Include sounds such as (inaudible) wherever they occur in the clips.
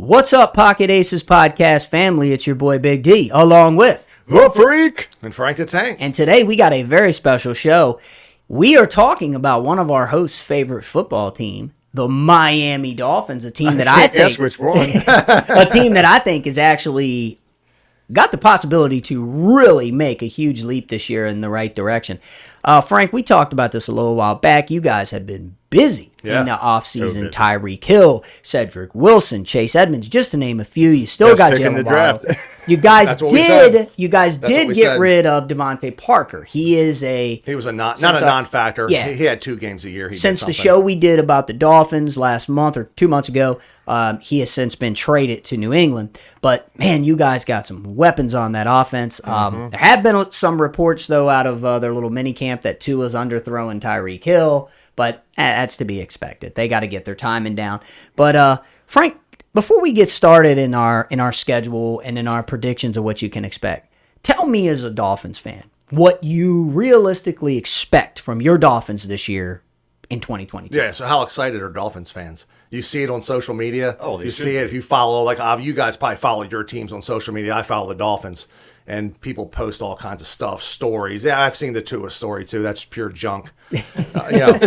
What's up, Pocket Aces podcast family? It's your boy Big D, along with. The freak. And Frank the Tank. And today we got a very special show. We are talking about one of our hosts' favorite football team, the Miami Dolphins, a team that (laughs) I, Can't think guess which one. (laughs) a team that I think is actually got the possibility to really make a huge leap this year in the right direction. Uh, Frank, we talked about this a little while back. You guys have been busy Yeah, in the offseason. busy. Tyreek Hill, Cedric Wilson, Chase Edmonds, just to name a few. You still Best got Jaylen the draft. (laughs) You guys That's did. You guys That's did get said. rid of DeVante Parker. He is a He was a non, not a I- non-factor. yeah. He, he had two games a year. He since the show we did about the Dolphins last month or two months ago, um, he has since been traded to New England. But man, you guys got some weapons on that offense. Um, Mm-hmm. There have been some reports though out of uh, their little mini camp that Tua's underthrowing Tyreek Hill, but that's to be expected. They got to get their timing down. But uh, Frank, before we get started in our in our schedule and in our predictions of what you can expect, tell me as a Dolphins fan what you realistically expect from your Dolphins this year in 2022. Yeah, so how excited are Dolphins fans? You see it on social media. Oh, they you should see it if you follow like uh, you guys probably follow your teams on social media. I follow the Dolphins, and people post all kinds of stuff, stories. Yeah, I've seen the Tua story too. That's pure junk. (laughs) Uh, you know,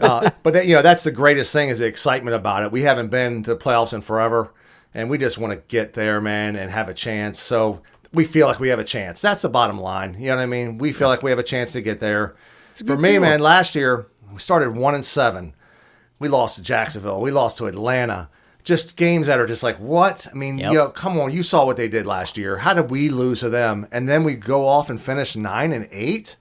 uh, but that, you know that's the greatest thing is the excitement about it. We haven't been to playoffs in forever, and we just want to get there, man, and have a chance. So we feel like we have a chance. That's the bottom line. You know what I mean? We feel like we have a chance to get there. For me, man, last year we started one and seven. We lost to Jacksonville. We lost to Atlanta. Just games that are just like, what? I mean, Yep. you know, come on. You saw what they did last year. How did we lose to them? And then we go off and finish nine and eight.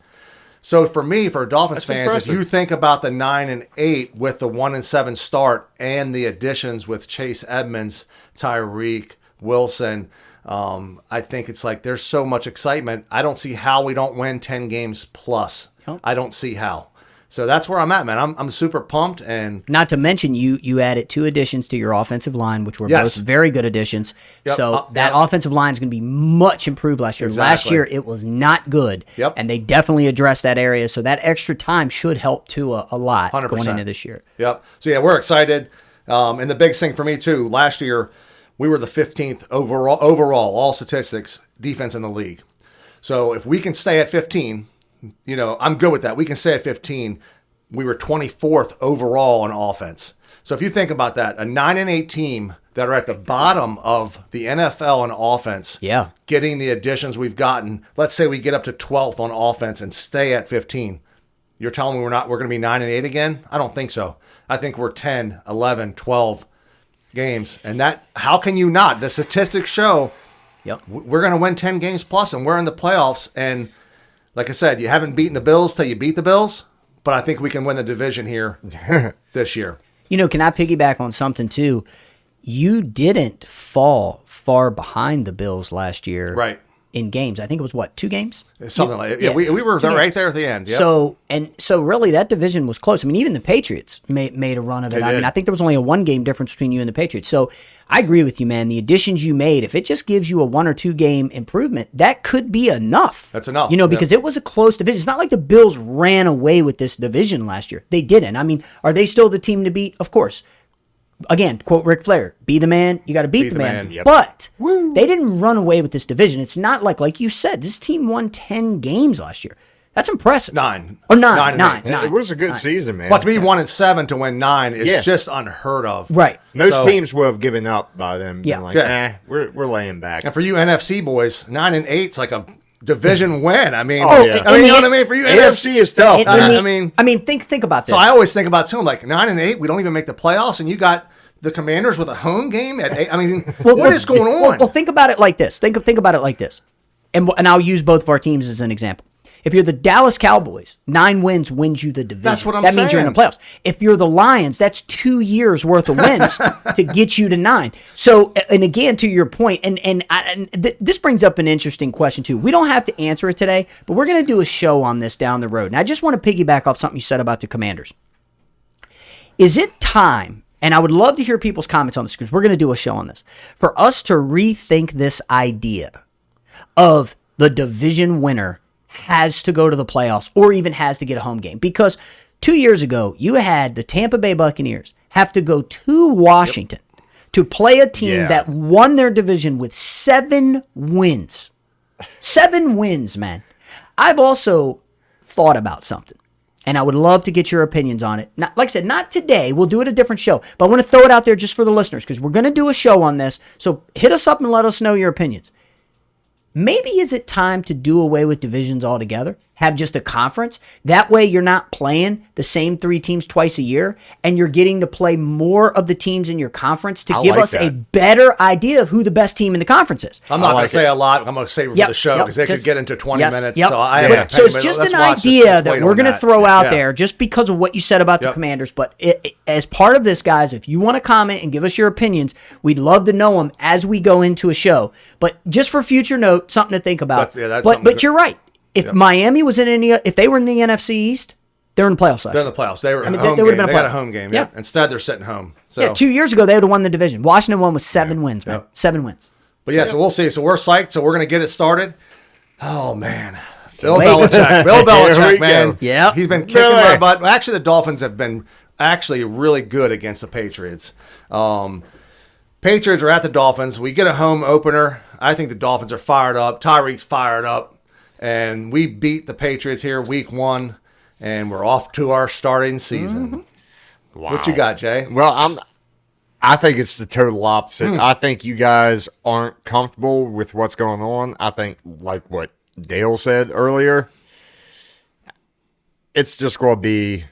So for me, for Dolphins That's fans, impressive. if you think about the nine and eight with the one and seven start and the additions with Chase Edmonds, Tyreek, Wilson, um, I think it's like there's so much excitement. I don't see how we don't win ten games plus. Yep. I don't see how. So that's where I'm at, man. I'm, I'm super pumped and Not to mention you you added two additions to your offensive line, which were Yes. both very good additions. Yep, So uh, that offensive line is going to be much improved last year. Last year it was not good, Yep. and they definitely addressed that area. So that extra time should help Tua a lot 100%. going into this year. Yep. So yeah, we're excited. Um, and the big thing for me too, last year we were the 15th overall overall all statistics defense in the league. So if we can stay at 15, you know, I'm good with that. We can say at 15. We were 24th overall on offense. So if you think about that, a 9 and 8 team that are at the bottom of the NFL in offense, Yeah. getting the additions we've gotten, let's say we get up to 12th on offense and stay at 15. You're telling me we're not we're going to be 9 and 8 again? I don't think so. I think we're 10, 11, 12 games. And that how can you not? The statistics show Yep. we're going to win 10 games plus and we're in the playoffs and like I said, you haven't beaten the Bills till you beat the Bills, but I think we can win the division here (laughs) this year. You know, can I piggyback on something too? You didn't fall far behind the Bills last year, Right. In games, I think it was what two games. Uh, something like yeah, yeah, we, we were there, right there at the end. Yep. So and so, really, that division was close. I mean, even the Patriots made made a run of it. They I mean. I think there was only a one game difference between you and the Patriots. So I agree with you, man. The additions you made, if it just gives you a one or two game improvement, that could be enough. That's enough, You know, yeah. because it was a close division. It's not like the Bills ran away with this division last year. They didn't. I mean, are they still the team to beat? Of course. Again, quote Ric Flair: "Be the man. You got to beat, the, the man." man, yep. But they didn't run away with this division. It's not like, like you said, this team won ten games last year. That's impressive. nine. Oh, nine, Nine and nine, eight. nine. It was a good season, man. But to be one and seven to win nine is Yeah. just unheard of. Right. Most So- teams will have given up by then. been Yeah. like, Yeah. eh, we're we're laying back. And for you NFC boys, nine and eight's like a division (laughs) win. I mean, Oh, yeah. I mean, you know what I mean? For you, NFC. AFC is tough. It- I I, mean, mean- I mean, think think about this. So I always think about too. I'm like nine and eight. We don't even make the playoffs, and you got the Commanders with a home game at eight. I mean, (laughs) what well, is going on? Well, well, think about it like this. Think think about it like this, and and I'll use both of our teams as an example. If you're the Dallas Cowboys, nine wins wins you the division. That's what I'm That means you're in the playoffs. If you're the Lions, that's two years worth of wins (laughs) to get you to nine. So, and again, to your point, and and, I, and th- this brings up an interesting question too. We don't have to answer it today, but we're going to do a show on this down the road. And I just want to piggyback off something you said about the Commanders. Is it time? And I would love to hear people's comments on this because we're going to do a show on this for us to rethink this idea of the division winner has to go to the playoffs or even has to get a home game. Because two years ago, you had the Tampa Bay Buccaneers have to go to Washington to play a team Yeah. that won their division with seven wins. Seven wins, man. I've also thought about something, and I would love to get your opinions on it. Not, like I said, not today. We'll do it a different show, but I want to throw it out there just for the listeners because we're going to do a show on this. So hit us up and let us know your opinions. Maybe is it time to do away with divisions altogether? Have just a conference? That way you're not playing the same three teams twice a year and you're getting to play more of the teams in your conference to I give like us a better idea of who the best team in the conference is. I'm not going to say a lot. I'm going to save it Yep, for the show yep, because they just- could get into 20 yes, minutes. yep. So, I Yeah. haven't- So it's just an watch this. idea Let's that we're going to that. throw out Yeah. there just because of what you said about the commanders. But it, it- as part of this, guys, if you want to comment and give us your opinions, we'd love to know them as we go into a show. But just for future note, something to think about. That's- yeah, that's but but to- you're right. If Miami was in any, if they were in the NFC East, they're in the playoffs. They're in the playoffs. They were I mean, they- they would've game. been a They got a home game. Yeah. Yeah. Instead, they're sitting home. So, Yeah, two years ago they would have won the division. Washington won with seven wins, man. Yep. Seven wins. but yeah, so we'll see. So we're psyched. So we're going to get it started. Oh man, Bill wait. Belichick. (laughs) Bill Belichick, man. Yeah. he's been kicking Really? my butt. Actually, the Dolphins have been actually really good against the Patriots. Um, Patriots are at the Dolphins. We get a home opener. I think the Dolphins are fired up. Tyreek's fired up, and we beat the Patriots here week one, and we're off to our starting season. What you got, Jay? Well, I'm. I think it's the total opposite. Hmm. I think you guys aren't comfortable with what's going on. I think, like what Dale said earlier, it's just going to be.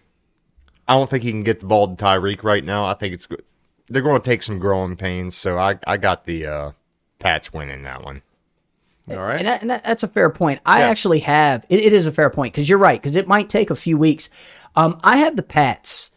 I don't think he can get the ball to Tyreek right now. I think it's go- they're going to take some growing pains. So I I got the uh, Pats winning that one. All right. And, that, and that- that's a fair point. I Yeah. actually have. It, it is a fair point because you're right. Because it might take a few weeks. Um, I have the Pats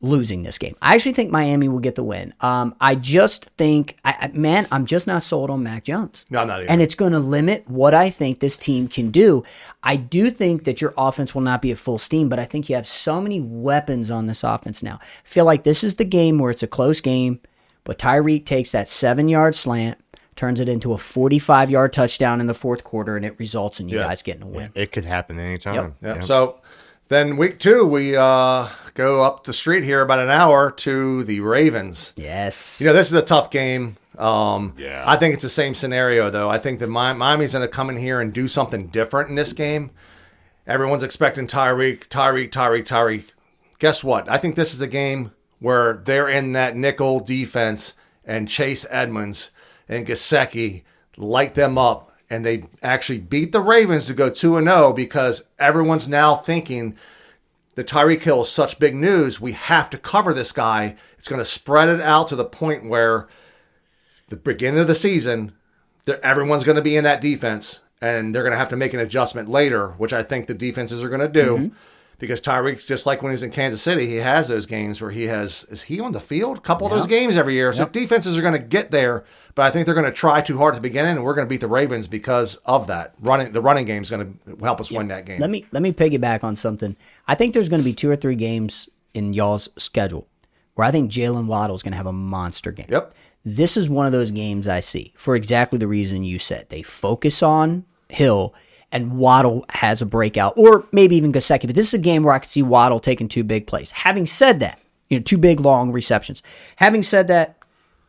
losing this game. I actually think Miami will get the win. Um, I just think, I, man, I'm just not sold on Mac Jones. No, I'm not either. And it's going to limit what I think this team can do. I do think that your offense will not be at full steam, but I think you have so many weapons on this offense now. I feel like this is the game where it's a close game, but Tyreek takes that seven yard slant, turns it into a 45 yard touchdown in the fourth quarter, and it results in you Yeah. guys getting a win. It could happen anytime. Yep. Yeah. So then week two, we uh, go up the street here about an hour to the Ravens. Yes. You know, this is a tough game. Um, Yeah. I think it's the same scenario, though. I think that Miami's going to come in here and do something different in this game. Everyone's expecting Tyreek, Tyreek, Tyreek, Tyreek. Guess what? I think this is the game where they're in that nickel defense and Chase Edmonds and Gesicki light them up and they actually beat the Ravens to go 2 and 0 because everyone's now thinking the Tyreek Hill is such big news. We have to cover this guy. It's going to spread it out to the point where the beginning of the season, everyone's going to be in that defense, and they're going to have to make an adjustment later, which I think the defenses are going to do. Mm-hmm. Because Tyreek's just like when he's in Kansas City, he has those games where he has is he on the field? A couple of those games every year. So defenses are going to get there, but I think they're going to try too hard at the beginning, and we're going to beat the Ravens because of that. Running the running game is going to help us win that game. Let me let me piggyback on something. I think there's going to be two or three games in y'all's schedule where I think Jaylen Waddle is going to have a monster game. Yep. This is one of those games I see for exactly the reason you said. They focus on Hill and Waddle has a breakout, or maybe even Gesicki. But this is a game where I could see Waddle taking two big plays. Having said that, you know, two big long receptions. Having said that,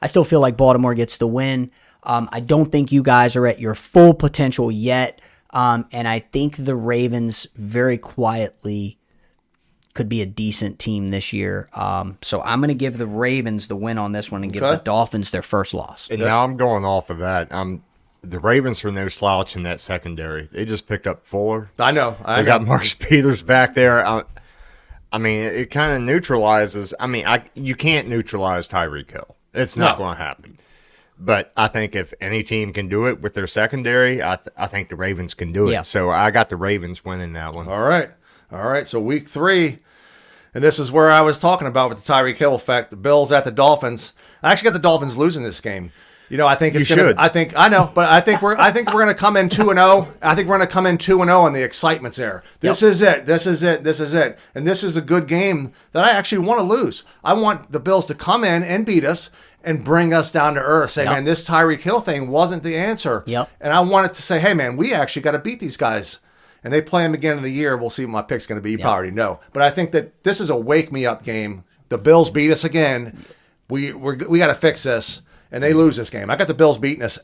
I still feel like Baltimore gets the win. Um, I don't think you guys are at your full potential yet. Um, and I think the Ravens very quietly could be a decent team this year. Um, so I'm going to give the Ravens the win on this one and give the Dolphins their first loss. And now I'm going off of that. I'm the Ravens are no slouch in that secondary. They just picked up Fuller. I know. I They know. got Marcus (laughs) Peters back there. I, I mean, it, kind of neutralizes. I mean, I you can't neutralize Tyreek Hill. It's not No. going to happen. But I think if any team can do it with their secondary, I, th- I think the Ravens can do it. Yeah. So I got the Ravens winning that one. All right. All right. So week three, and this is where I was talking about with the Tyreek Hill effect. The Bills at the Dolphins. I actually got the Dolphins losing this game. You know, I think it's You gonna. should. I think I know, but I think we're. I think we're going to come in two and zero. I think we're going to come in two and oh zero, and the excitement's there. This is it. This is it. This is it. And this is a good game that I actually want to lose. I want the Bills to come in and beat us and bring us down to earth. Say, Yep. man, this Tyreek Hill thing wasn't the answer. Yep. And I wanted to say, hey, man, we actually got to beat these guys. And they play them again in the year. We'll see what my pick's going to be. You probably already know. But I think that this is a wake me up game. The Bills beat us again. we we're, we got to fix this, and they lose this game. I got the Bills beating us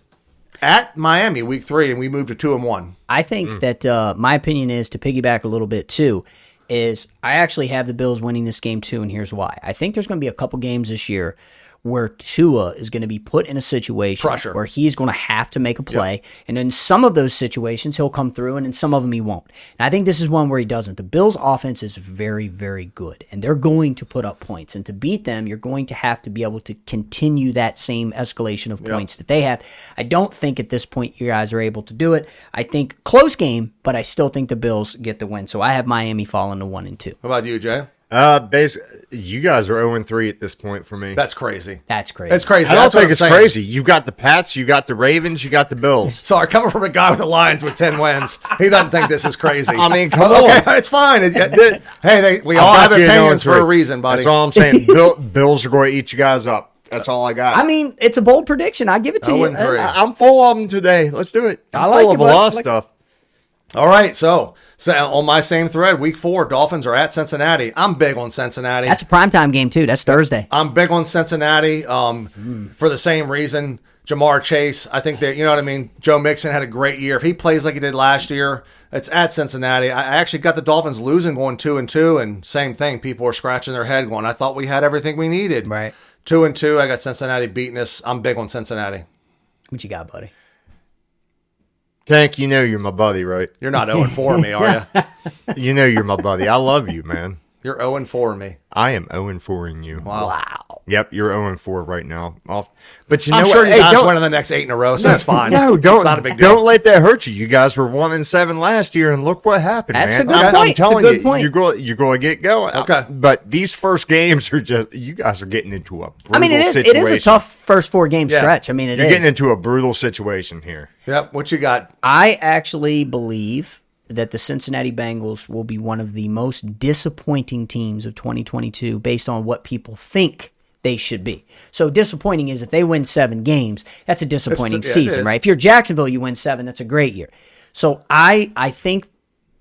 at Miami week three, and we moved to two and one. I think Mm. that uh, my opinion is to piggyback a little bit too. Is I actually have the Bills winning this game too, and here's why. I think there's going to be a couple games this year where Tua is going to be put in a situation Pressure. where he's going to have to make a play, and in some of those situations he'll come through, and in some of them he won't. And I think this is one where he doesn't. The Bills' offense is very, very good, and they're going to put up points. And to beat them, you're going to have to be able to continue that same escalation of points that they have. I don't think at this point you guys are able to do it. I think close game, but I still think the Bills get the win. So I have Miami falling to one and two. How about you, Jay? Uh, basically, you guys are 0 3 at this point for me. That's crazy. That's crazy. That's crazy. I don't That's what think I'm it's saying. crazy. You got the Pats, you got the Ravens, you got the Bills. (laughs) Sorry, coming from a guy with the Lions with ten wins, he doesn't think this is crazy. (laughs) I mean, come But, okay, on. (laughs) it's fine. It- it- hey, they, we all bet have you an opinions for a reason, buddy. That's all I'm saying. Bill, Bills are going to eat you guys up. That's all I got. I mean, it's a bold prediction. I give it to you. wouldn't agree. Uh, I, am full of them today. Let's do it. I'm I like full it, of a bud. lot of Like- stuff. All right, so, so on my same thread, week four, Dolphins are at Cincinnati. I'm big on Cincinnati. That's a primetime game too. That's Thursday. I'm big on Cincinnati um, for the same reason. Ja'Marr Chase, I think that, you know what I mean? Joe Mixon had a great year. If he plays like he did last year, it's at Cincinnati. I I actually got the Dolphins losing going two and two, and same thing. People were scratching their head going, I thought we had everything we needed. Right. Two and two. I got Cincinnati beating us. I'm big on Cincinnati. What you got, buddy? Tank, you know you're my buddy, right? You're not 0 and 4 me, are you? (laughs) You know you're my buddy. I love you, man. You're 0 and 4 me. I am 0 4 in you. Wow. Wow. Yep, you're 0 4 right now. Off. But you know I'm what? sure you Hey, guys don't- winning the next eight in a row, so that's fine. No, don't. It's not a big deal. Don't let that hurt you. You guys were one and seven last year, and look what happened. That's man. a good I'm, I'm point. It's a telling you, point. you're going. You're going to get going. Okay. but these first games are just. You guys are getting into a. Brutal I mean, it is. Situation. is a tough first four game Yeah. stretch. I mean, it You're is. getting into a brutal situation here. Yep. What you got? I actually believe that the Cincinnati Bengals will be one of the most disappointing teams of 2022 based on what people think they should be. So disappointing is if they win seven games, that's a disappointing yeah, season, right? If you're Jacksonville, you win seven, that's a great year. So I I think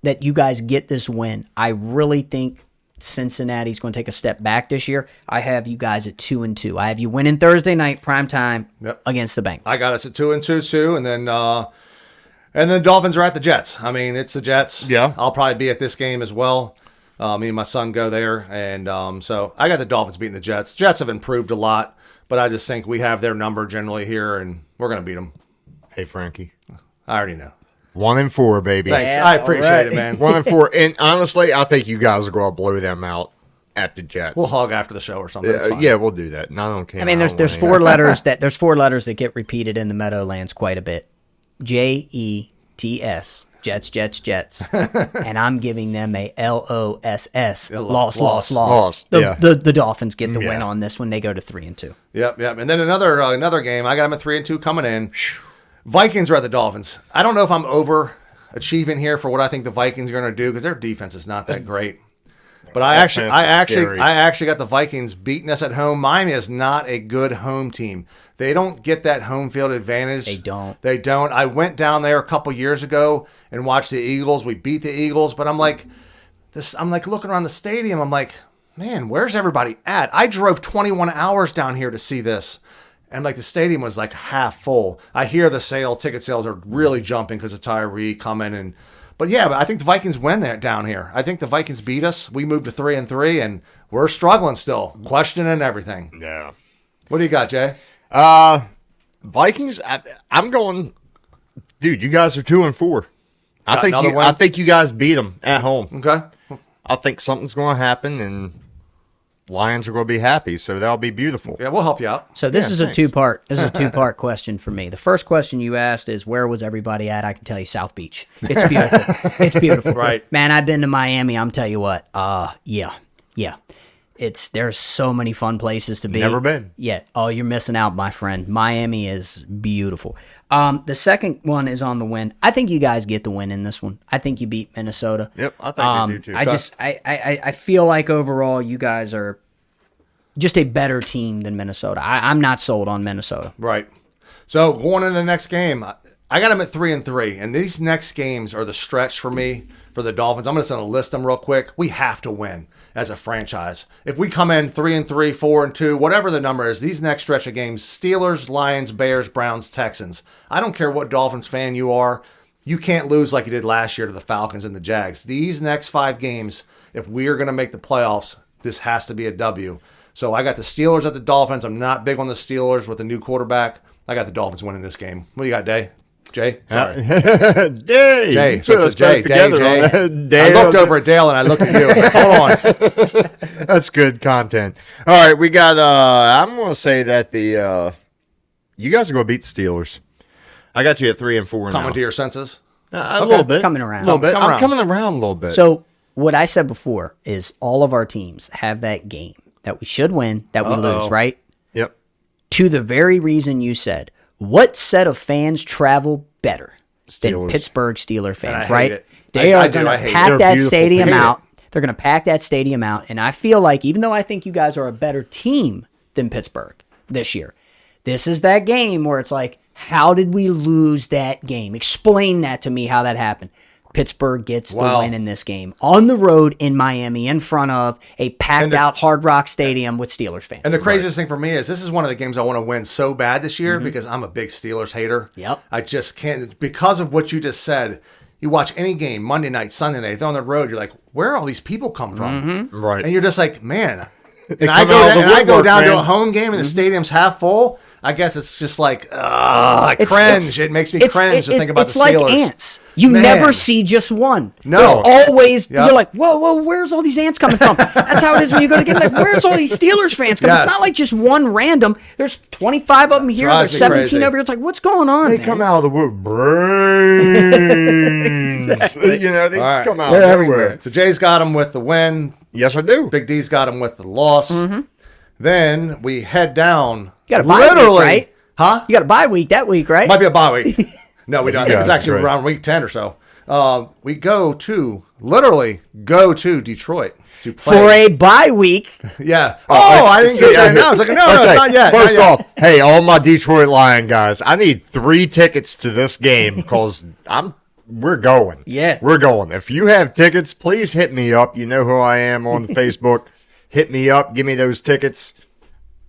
that you guys get this win. I really think Cincinnati's going to take a step back this year. I have you guys at two and two. I have you winning Thursday night prime time Yep. against the Bengals. I got us at two and two too, and then uh and then the Dolphins are at the Jets. I mean, it's the Jets. Yeah. I'll probably be at this game as well. Uh, me and my son go there, and um, so I got the Dolphins beating the Jets. Jets have improved a lot, but I just think we have their number generally here, and we're gonna beat them. Hey, Frankie. I already know. One and four, baby. Thanks, Yeah, I appreciate all right. it, man. One and four, (laughs) and honestly, I think you guys are going to blow them out at the Jets. We'll hug after the show or something. It's Uh, fine. yeah, we'll do that. No, I don't. I mean, there's don't there's four (laughs) letters that there's four letters that get repeated in the Meadowlands quite a bit. J E T S. Jets, Jets, Jets, (laughs) and I'm giving them a L O S S. lo- Loss, loss. loss, loss. Loss, The, yeah. the the Dolphins get the Yeah. win on this when they go to three and two. Yep, yep. And then another uh, another game. I got them at three and two coming in. Vikings are at the Dolphins. I don't know if I'm over achieving here for what I think the Vikings are going to do because their defense is not that great. But I actually, I actually, scary. I actually got the Vikings beating us at home. Miami is not a good home team. They don't get that home field advantage. They don't. They don't. I went down there a couple years ago and watched the Eagles. We beat the Eagles, but I'm like, this. I'm like looking around the stadium. I'm like, man, where's everybody at? I drove 21 hours down here to see this, and like the stadium was like half full. I hear the sale ticket sales are really jumping because of Tyree coming and. But yeah, but I think the Vikings win that down here. I think the Vikings beat us. We moved to three and three, and we're struggling still, questioning everything. Yeah. What do you got, Jay? Uh, Vikings. I, I'm going, dude. You guys are two and four. I think you. win? I think you guys beat them at home. Okay. I think something's going to happen, and Lions are going to be happy. So that'll be beautiful. Yeah, we'll help you out. So this Yeah, is a two part. This is a (laughs) two part question for me. The first question you asked is where was everybody at? I can tell you South Beach. It's beautiful. (laughs) it's beautiful. Right. Man, I've been to Miami. I'm tell you what. Uh yeah. Yeah. It's there's so many fun places to be. Never been. Yeah. Oh, you're missing out, my friend. Miami is beautiful. Um, the second one is on the win. I think you guys get the win in this one. I think you beat Minnesota. Yep, I think um, do too. I just I, I I- feel like overall you guys are just a better team than Minnesota. I, I'm not sold on Minnesota. Right. So going into the next game, I- I got them at three and three, and these next games are the stretch for me for the Dolphins. I'm going to send a list them real quick. We have to win as a franchise. If we come in three and three, four and two, whatever the number is, these next stretch of games: Steelers, Lions, Bears, Browns, Texans. I don't care what Dolphins fan you are. You can't lose like you did last year to the Falcons and the Jags. These next five games, if we are going to make the playoffs, this has to be a W. So I got the Steelers at the Dolphins. I'm not big on the Steelers with the new quarterback. I got the Dolphins winning this game. What do you got, Day? Jay? Sorry. Day. Jay. So it's Jay. Jay, Jay. on that. Day (laughs) I looked over at Dale and I looked at you. Like, Hold on. (laughs) That's good content. All right, we got. uh I'm going to say that the uh you guys are going to beat the Steelers. I got you at three and four now. Coming to your senses. Uh, a little bit, Coming around. A little bit. Coming I'm around. coming around a little bit. So what I said before is all of our teams have that game that we should win, that we lose, right? yep. To the very reason you said, what set of fans travel better than Steelers. Pittsburgh Steeler fans, right? it. They I- are going to pack that stadium out. They're going to pack that stadium out, and I feel like even though I think you guys are a better team than Pittsburgh this year, this is that game where it's like, how did we lose that game? Explain that to me how that happened. Pittsburgh gets the win in this game on the road in Miami in front of a packed the- out Hard Rock Stadium with Steelers fans. And the craziest thing for me is this is one of the games I want to win so bad this year mm-hmm. because I'm a big Steelers hater. Yep. I just can't because of what you just said. You watch any game Monday night, Sunday night, they're on the road. You're like, where are all these people come from? Right. And you're just like, man. And I go down, and I go woodwork, down to a home game and the mm-hmm. stadium's half full. I guess it's just like, ugh, I It's- cringe. it's- it makes me it's- cringe to it- think about it's the like ants. You Man. never see just one. No. There's always Yep. you're like, whoa, whoa, where's all these ants coming from? That's how it is when you go to games. Like, where's all these Steelers fans coming? Yes. It's not like just one random. There's 25 of them here. Drives There's 17 crazy. over here. It's like, what's going on? They man? come out of the wood (laughs) brains. You know, they All right. come out They're everywhere. everywhere. So Jay's got him with the win. Yes, I do. Big D's got him with the loss. Mm-hmm. Then we head down. You got a bye week, literally, right? huh? You got a bye week that week, right? Might be a bye week. (laughs) No, we don't. I think it's actually right. around week ten or so. Uh, we go to literally go to Detroit to play. For a bye week. (laughs) yeah. Oh, I didn't get to it now. I was like, no, no, Okay, it's not yet. First not yet. off, hey, all my Detroit Lion guys, I need three tickets to this game (laughs) because I'm we're going. Yeah. we're going. If you have tickets, please hit me up. You know who I am on Facebook. Hit me up. Give me those tickets.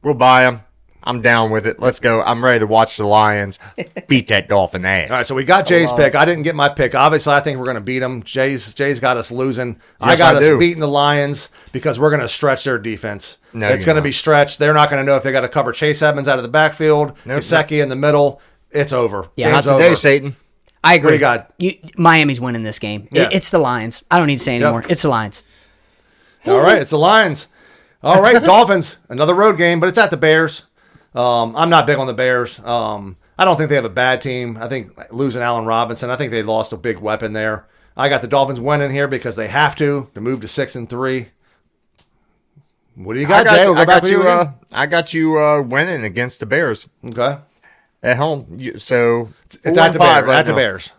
We'll buy them. I'm down with it. Let's go. I'm ready to watch the Lions (laughs) beat that Dolphin ass. All right, so we got Jay's pick. I didn't get my pick. Obviously, I think we're going to beat them. Jay's Jay's got us losing. I got I us do. beating the Lions because we're going to stretch their defense. No, it's going to be stretched. They're not going to know if they got to cover Chase Edmonds out of the backfield, Nope. Gesicki in the middle. It's over. Yeah, Not Game's today, over. Satan. I agree. What do you got? You, Miami's winning this game. It- Yeah. it's the Lions. I don't need to say anymore. It's the Lions. All right, it's the Lions. All right, (laughs) Dolphins. Another road game, but it's at the Bears. Um, I'm not big on the Bears. Um, I don't think they have a bad team. I think losing Allen Robinson, I think they lost a big weapon there. I got the Dolphins winning here because they have to to move to six and three. What do you got, I got, Jay? you, We'll go I got you you. Uh, I got you uh, winning against the Bears okay, at home. You, so it's at the five Bears. right at the. Bears.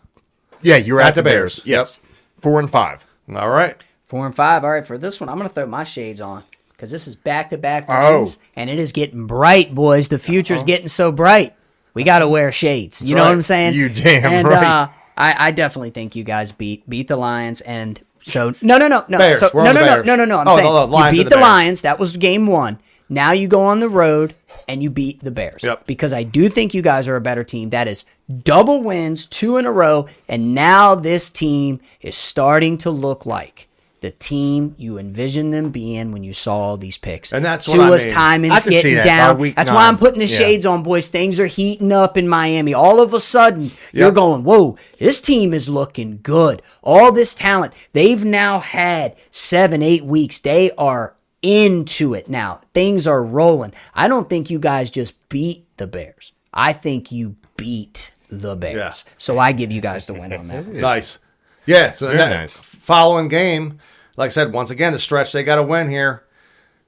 Yeah, you're At at, the the Bears. Bears. Yes, four and five. All right. Four and five. All right, for this one, I'm going to throw my shades on because this is back to back Oh. wins, and it is getting bright, boys. The future's getting so bright. We got to wear shades. You know right. what I'm saying? You damn and, right. Uh, I, I definitely think you guys beat beat the Lions, and so no, no, no, no, Bears. so, We're no, no, no, no, no, no. I'm Oh, saying the Lions you beat the the, Lions. That was game one. Now you go on the road and you beat the Bears. Yep. Because I do think you guys are a better team. That is double wins, two in a row, and now this team is starting to look like the team you envisioned them being when you saw all these picks. And that's what I Tua's mean. timing's I can see getting that down. week That's why I'm putting the Yeah. shades on, boys. Things are heating up in Miami. All of a sudden, you're going, whoa, this team is looking good. All this talent. They've now had seven, eight weeks. They are into it now. Things are rolling. I don't think you guys just beat the Bears. I think you beat the Bears. Yeah. So I give you guys the win on that. (laughs) Nice. Yeah. So the Very nice. following game, like I said, once again, the stretch they got to win here.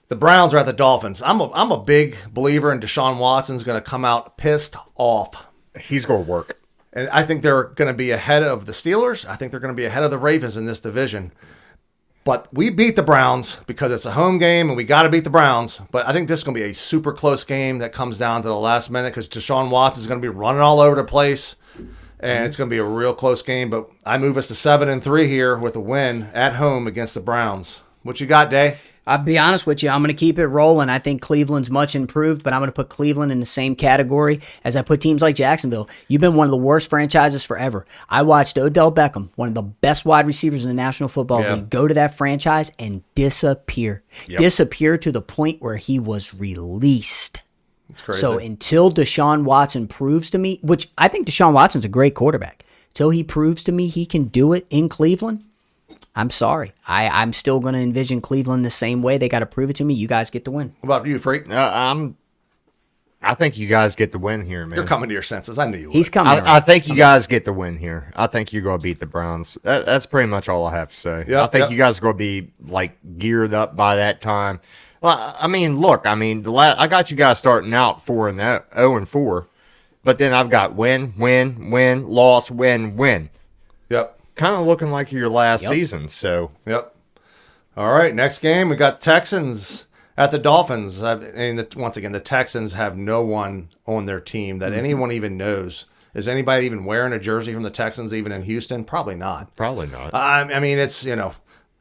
The Browns are at the Dolphins. I'm a, I'm a big believer in Deshaun Watson's going to come out pissed off. He's going to work. And I think they're going to be ahead of the Steelers. I think they're going to be ahead of the Ravens in this division. But we beat the Browns because it's a home game and we got to beat the Browns. But I think this is going to be a super close game that comes down to the last minute because Deshaun Watson is going to be running all over the place. And it's going to be a real close game. But I move us to seven and three here with a win at home against the Browns. What you got, Day? I'll be honest with you. I'm going to keep it rolling. I think Cleveland's much improved, but I'm going to put Cleveland in the same category as I put teams like Jacksonville. You've been one of the worst franchises forever. I watched Odell Beckham, one of the best wide receivers in the National Football Yeah. League, go to that franchise and disappear. Disappear to the point where he was released. It's crazy. So until Deshaun Watson proves to me, which I think Deshaun Watson's a great quarterback, until he proves to me he can do it in Cleveland, I'm sorry. I, I'm still going to envision Cleveland the same way. They got to prove it to me. You guys get the win. what about you, Freak? Uh, I'm. I think you guys get the win here, man. You're coming to your senses. I knew you would. He's coming. I, I around. think you guys get the win here. I think you're going to beat the Browns. That, that's pretty much all I have to say. Yep, I think yep. you guys are going to be like geared up by that time. Well, I mean, look, I mean, the la- I got you guys starting out four and zero oh and four, but then I've got win, win, win, loss, win, win. Yep. Kind of looking like your last season. So Yep. All right. Next game, we got Texans at the Dolphins. I and the, once again, the Texans have no one on their team that anyone even knows. Is anybody even wearing a jersey from the Texans, even in Houston? Probably not. probably not. I, I mean, it's you know,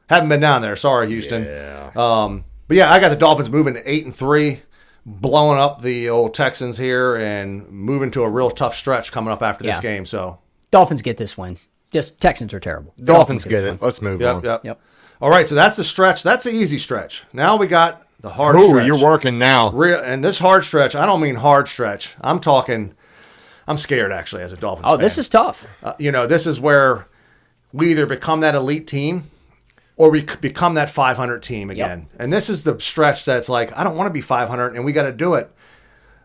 haven't been down there. Sorry, Houston. yeah. Um, but yeah, I got the Dolphins moving to eight and three, blowing up the old Texans here, and moving to a real tough stretch coming up after this Yeah. game. So, Dolphins get this win. Just Texans are terrible. Dolphins get get this it. Let's move yep, on. yep, Yep. All right, so that's the stretch. That's the easy stretch. Now we got the hard Ooh, stretch. you're working now. Real, and this hard stretch, I don't mean hard stretch. I'm talking. I'm scared actually as a Dolphins. Oh, fan. this is tough. Uh, you know, this is where we either become that elite team or we become that 500 team again. And this is the stretch that's like, I don't want to be 500 and we got to do it.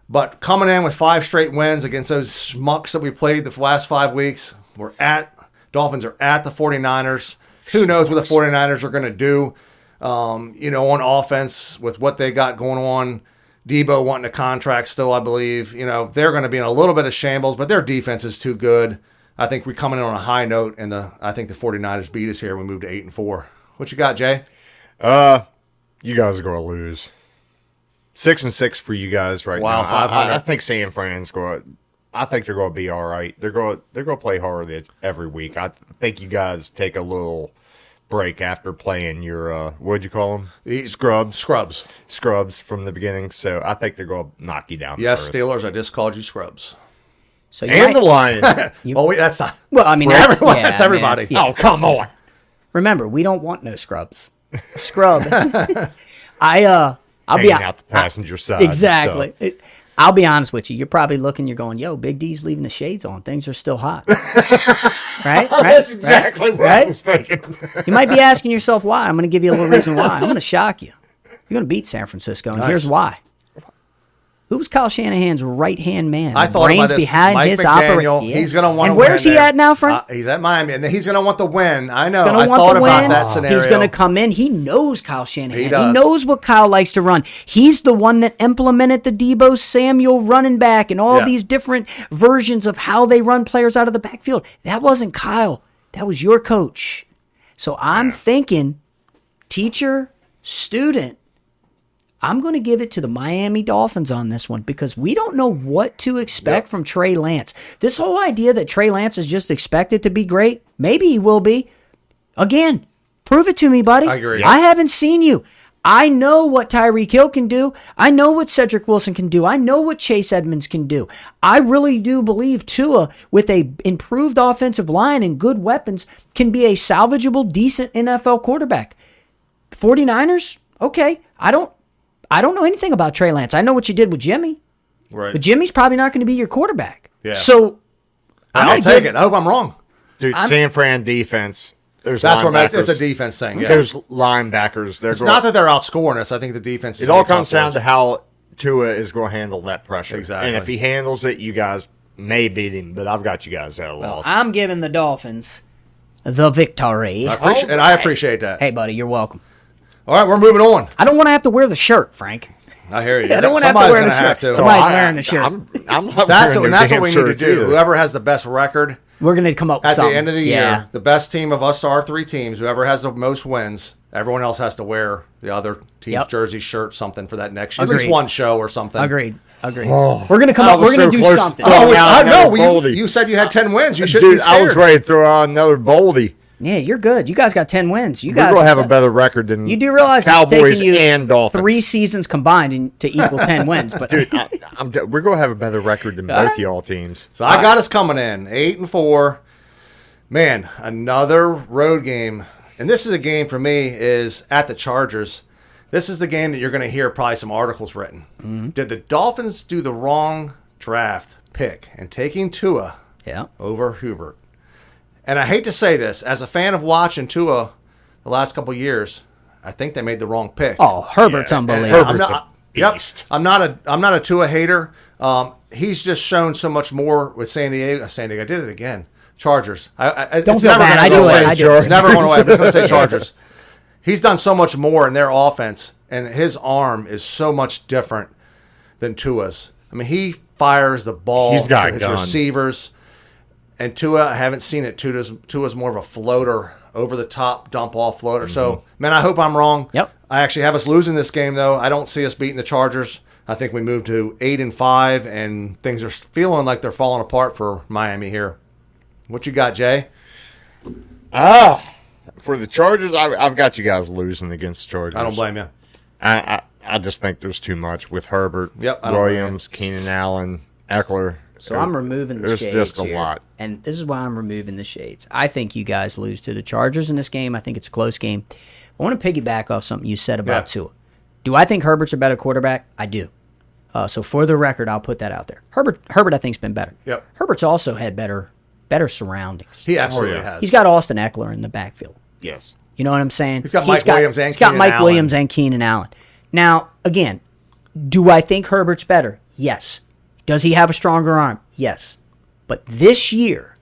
But coming in with five straight wins against those schmucks that we played the last five weeks, we're at, Dolphins are at the 49ers. Who knows what the 49ers are going to do, um, you know, on offense with what they got going on. Deebo wanting a contract still, I believe. You know, they're going to be in a little bit of shambles, but their defense is too good. I think we're coming in on a high note, and the I think the 49ers beat us here. We moved to 8 and 4. What you got, Jay? Uh, you guys are going to lose. Six and six for you guys right Wow, now. I- 500. I, I think San Fran's going. I think they're going to be all right. They're going. They're going to play hard every week. I think you guys take a little break after playing your uh, what'd you call them? The- Scrubs. Scrubs. Scrubs from the beginning. So I think they're going to knock you down. Yes, first. Steelers. I just called you Scrubs. So you and might- the Lions. (laughs) oh, wait, that's not. well, I mean, that's, everyone, yeah, that's I mean, everybody. that's- yeah. oh come on. Remember, we don't want no scrubs. Scrub. (laughs) I uh, I'll be out the passenger side. exactly. It- I'll be honest with you. You're probably looking. You're going, "Yo, Big D's leaving the shades on. Things are still hot." (laughs) (laughs) right? Right? That's exactly right? what I was thinking. You might be asking yourself why. I'm going to give you a little reason why. I'm going to shock you. You're going to beat San Francisco, and here's why. Who was Kyle Shanahan's right hand man? I thought about this. behind Mike his McDaniel, operation. he's going to want to And win. where's he there. at now, Frank? Uh, he's at Miami, and he's going to want the win. I know. He's I going to want thought about that scenario. He's going to come in. He knows Kyle Shanahan. He He, knows what Kyle likes to run. He's the one that implemented the Deebo Samuel running back and all Yeah. these different versions of how they run players out of the backfield. That wasn't Kyle. That was your coach. So I'm thinking, teacher, student, I'm going to give it to the Miami Dolphins on this one because we don't know what to expect from Trey Lance. This whole idea that Trey Lance is just expected to be great, maybe he will be. Again, prove it to me, buddy. I agree. I haven't seen you. I know what Tyreek Hill can do. I know what Cedric Wilson can do. I know what Chase Edmonds can do. I really do believe Tua, with a improved offensive line and good weapons, can be a salvageable, decent NFL quarterback. 49ers, okay. I don't I don't know anything about Trey Lance. I know what you did with Jimmy, Right. but Jimmy's probably not going to be your quarterback. Yeah. So I'm I'll take give- it. I hope I'm wrong. Dude, San Fran defense. There's That's what linebackers. it's a defense thing. Yeah. There's linebackers. They're it's going, not that they're outscoring us. I think the defense. Is it all gonna be tough comes down us. to how Tua is going to handle that pressure. Exactly. And if he handles it, you guys may beat him. But I've got you guys at a loss. I'm giving the Dolphins the victory. I appreciate, and I appreciate that. Hey, buddy, you're welcome. All right, we're moving on. I don't want to have to wear the shirt, Frank. I hear you. (laughs) I don't wanna have to wear the shirt. to. Somebody- Somebody's I- wearing the shirt. I'm, I'm not That's wearing what, that's what we need to do. either. Whoever has the best record We're going to come up at something. the end of the yeah. year, the best team of us, our three teams, whoever has the most wins, everyone else has to wear the other team's Yep. jersey, shirt, something for that next year. At least one show or something. Agreed. Agreed. Oh. We're gonna come I up. We're gonna do close something. throwing Oh, oh out I another know. You, you said you had ten wins. You should be Dude, scared. I was ready to throw out another Boldy. Yeah, you're good. You guys got ten wins. You guys gonna have a better record than You do realize Cowboys it's taken you and Dolphins. three seasons combined in, to equal (laughs) ten wins, but Dude, I, I'm, we're gonna have a better record than both y'all teams. So I got us coming in eight and four. Man, another road game, and this is a game for me is at the Chargers. This is the game that you're going to hear probably some articles written. Mm-hmm. Did the Dolphins do the wrong draft pick and taking Tua yeah, over Herbert? And I hate to say this, as a fan of watching Tua the last couple years, I think they made the wrong pick. Oh, Herbert's Yeah, unbelievable. Herbert's I'm not, a yep, beast. I'm not a I'm not a Tua hater. Um, he's just shown so much more with San Diego. San Diego I did it again. Chargers. I, I, Don't it's feel never bad. gonna I do it. away. I do it. It's never going away. I'm just going to say (laughs) Chargers. He's done so much more in their offense, and his arm is so much different than Tua's. I mean, he fires the ball He's got to his gun. receivers. And Tua, I haven't seen it. Tua's, Tua's more of a floater, over the top, dump off floater. So, man, I hope I'm wrong. Yep. I actually have us losing this game, though. I don't see us beating the Chargers. I think we moved to eight and five, and things are feeling like they're falling apart for Miami here. What you got, Jay? Ah, for the Chargers, I, I've got you guys losing against the Chargers. I don't blame you. I, I, I just think there's too much with Herbert, Yep, I don't blame Williams, Keenan Allen, Ekeler. So I'm removing the There's shades just a here. lot. and this is why I'm removing the shades. I think you guys lose to the Chargers in this game. I think it's a close game. I want to piggyback off something you said about Yeah. Tua. Do I think Herbert's a better quarterback? I do. Uh, so for the record, I'll put that out there. Herbert, Herbert, I think's been better. Yep. Herbert's also had better, better surroundings. He absolutely Oh, yeah. has. He's got Austin Ekeler in the backfield. Yes. You know what I'm saying? He's got Mike Williams and he's got Keenan Mike Allen. Williams and Keenan Allen. Now, again, do I think Herbert's better? Yes. Does he have a stronger arm? Yes. But this year,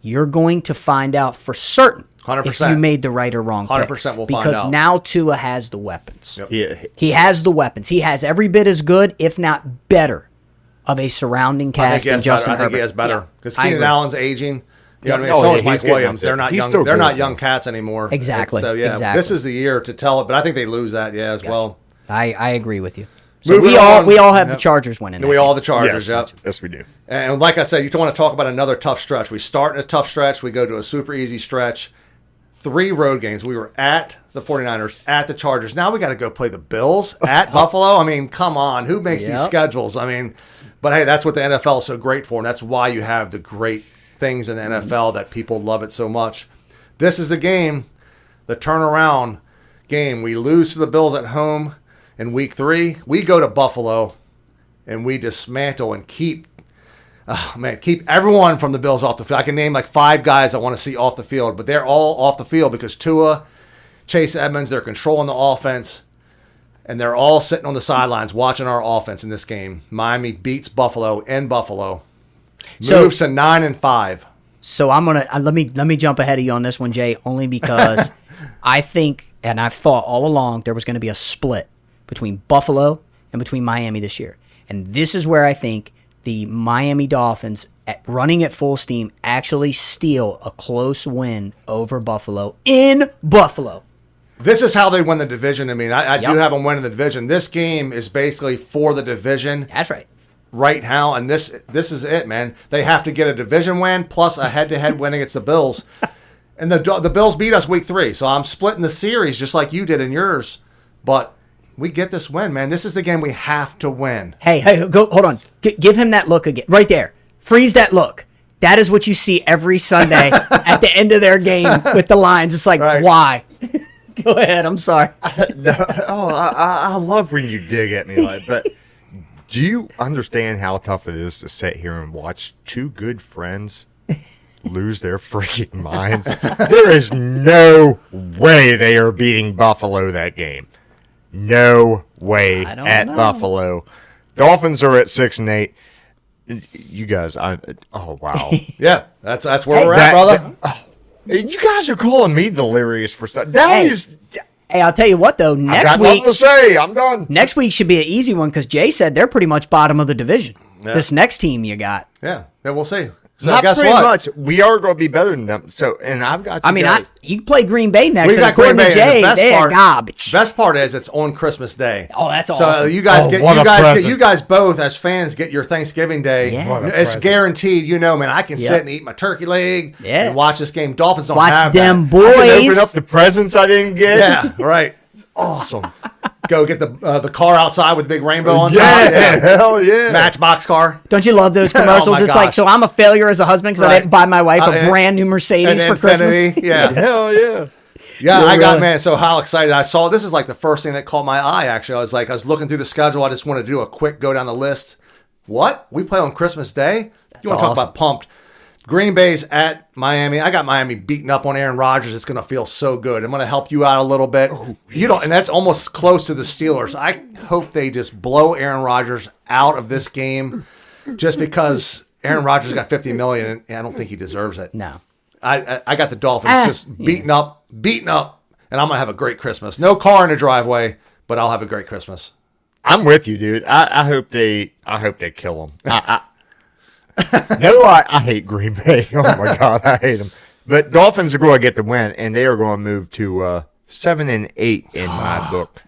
you're going to find out for certain 100%. you made the right or wrong. pick. 100% we'll find out. because now Tua has the weapons. Yep. He, He has the weapons. He has every bit as good, if not better, of a surrounding cast than Justin better. I think he Herbert. has better because I Keenan. Allen's aging. You know what I mean? Oh, so yeah, is Mike Williams. They're not He's young. They're not young cats anymore. Exactly, So yeah, exactly. this is the year to tell it. But I think they lose that. Yeah, as well. I, I agree with you. So Moving we all on. we all have the Chargers winning. And that we all the Chargers. yes, Yep. yes, we do. And like I said, you don't want to talk about another tough stretch. We start in a tough stretch. We go to a super easy stretch. Three road games. We were at the 49ers, at the Chargers. Now we got to go play the Bills (laughs) at Buffalo. I mean, come on. Who makes these schedules? I mean, but hey, that's what the NFL is so great for. And that's why you have the great things in the mm-hmm. NFL that people love it so much. This is the game, the turnaround game. We lose to the Bills at home in week three. We go to Buffalo and we dismantle and keep oh man, keep everyone from the Bills off the field. I can name like five guys I want to see off the field, but they're all off the field because Tua, Chase Edmonds, they're controlling the offense, and they're all sitting on the sidelines watching our offense in this game. Miami beats Buffalo in Buffalo, So- moves to nine and five. So I'm gonna uh, let me let me jump ahead of you on this one, Jay, only because (laughs) I think and I've thought all along there was going to be a split between Buffalo and between Miami this year, and this is where I think the Miami Dolphins, at running at full steam, actually steal a close win over Buffalo in Buffalo. This is how they win the division. I mean, I, I Yep. do have them winning the division. This game is basically for the division. That's right. right now, and this this is it, man. They have to get a division win plus a head to head win against the Bills, and the the Bills beat us week three. So I'm splitting the series just like you did in yours, but we get this win, man. This is the game we have to win. Hey, hey, go hold on. G- give him that look again, right there. Freeze that look. That is what you see every Sunday (laughs) at the end of their game with the lines. It's like, Right. why? (laughs) go ahead. I'm sorry. (laughs) oh, I, I, I love when you dig at me like but do you understand how tough it is to sit here and watch two good friends lose their freaking minds? there is no way they are beating Buffalo that game. No way at know. Buffalo. Dolphins are at six and eight. You guys, I oh wow. (laughs) Yeah, that's that's where Hey, we're at, that- brother. Oh, you guys are calling me delirious for stuff. That Hey. is- Hey, I'll tell you what though. I Next got week, nothing to say. I'm done. next week should be an easy one because Jay said they're pretty much bottom of the division. This next team you got. yeah, yeah, we'll see. So Not guess pretty what? much. We are going to be better than them. So, and I've got. You I mean, I, guys. you play Green Bay next, We and got according Green Bay. Jay, the best they're part, garbage. Best part is it's on Christmas Day. Oh, that's so awesome. So you guys Oh, get you a guys get you guys both as fans get your Thanksgiving Day. Yeah. It's present. guaranteed. You know, man, I can Yep. sit and eat my turkey leg Yeah. and watch this game. Dolphins don't Watch have them that. I can boys. open up the presents I didn't get. Yeah, right. It's awesome. Go get the uh, the car outside with the big rainbow on yeah, top. Yeah. hell yeah. Matchbox car. Don't you love those commercials? (laughs) Oh my it's like, so I'm a failure as a husband because I didn't buy my wife Uh, a and- brand new Mercedes And for Christmas. Infiniti. Yeah. (laughs) Hell yeah. Yeah, Yeah, I got really. man. So how excited I saw this is like the first thing that caught my eye. Actually, I was like, I was looking through the schedule. I just want to do a quick go down the list. What we play on Christmas Day? you want to talk about pumped? Green Bay's at Miami. I got Miami beating up on Aaron Rodgers. It's going to feel so good. I'm going to help you out a little bit. You don't, and that's almost close to the Steelers. I hope they just blow Aaron Rodgers out of this game, just because Aaron Rodgers got 50 million, and I don't think he deserves it. No. I, I I got the Dolphins Ah, just beating up, beating up, and I'm gonna have a great Christmas. No car in the driveway, but I'll have a great Christmas. I'm with you, dude. I, I hope they. I hope they kill them. I, I, no, I, I hate Green Bay. (laughs) Oh my god, I hate them. But Dolphins are going to get the win, and they are going to move to uh, seven and eight in my (sighs) book.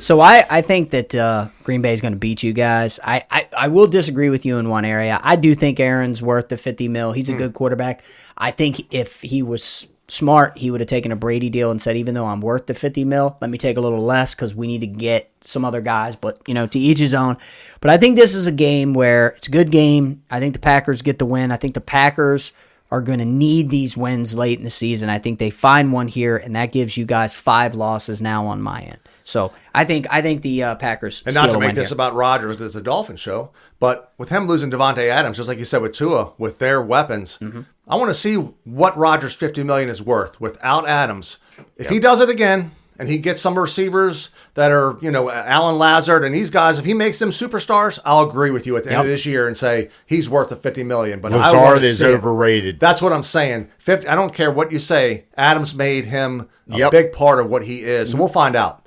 So I, I think that uh, Green Bay is going to beat you guys. I, I, I will disagree with you in one area. I do think Aaron's worth the 50 mil. He's a good quarterback. I think if he was smart, he would have taken a Brady deal and said, even though I'm worth the 50 mil, let me take a little less because we need to get some other guys. But, you know, to each his own. But I think this is a game where it's a good game. I think the Packers get the win. I think the Packers are going to need these wins late in the season. I think they find one here, and that gives you guys five losses now on my end. So I think I think the uh, Packers And not to a make this here. about Rodgers because it's a Dolphin show, but with him losing Davante Adams, just like you said with Tua, with their weapons, Mm-hmm. I want to see what Rodgers' 50 million is worth without Adams. If he does it again and he gets some receivers that are, you know, Allen Lazard and these guys, if he makes them superstars, I'll agree with you at the end of this year and say he's worth the 50 million. But I Lazard is see it. overrated. That's what I'm saying. 50, I don't care what you say. Adams made him a Yep. big part of what he is. So we'll find out.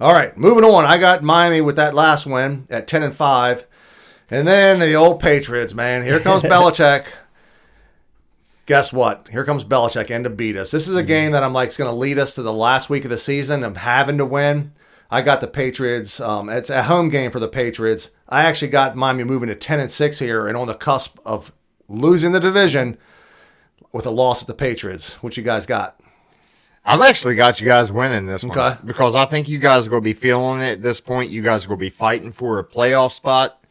All right, moving on. I got Miami with that last win at 10 and 5. And then the old Patriots, man. Here comes (laughs) Belichick. Guess what? Here comes Belichick and to beat us. This is a game that I'm like is going to lead us to the last week of the season of having to win. I got the Patriots. Um, it's a home game for the Patriots. I actually got Miami moving to 10 and 6 here and on the cusp of losing the division with a loss at the Patriots. What you guys got? I've actually got you guys winning this one Okay. because I think you guys are going to be feeling it at this point. You guys are going to be fighting for a playoff spot,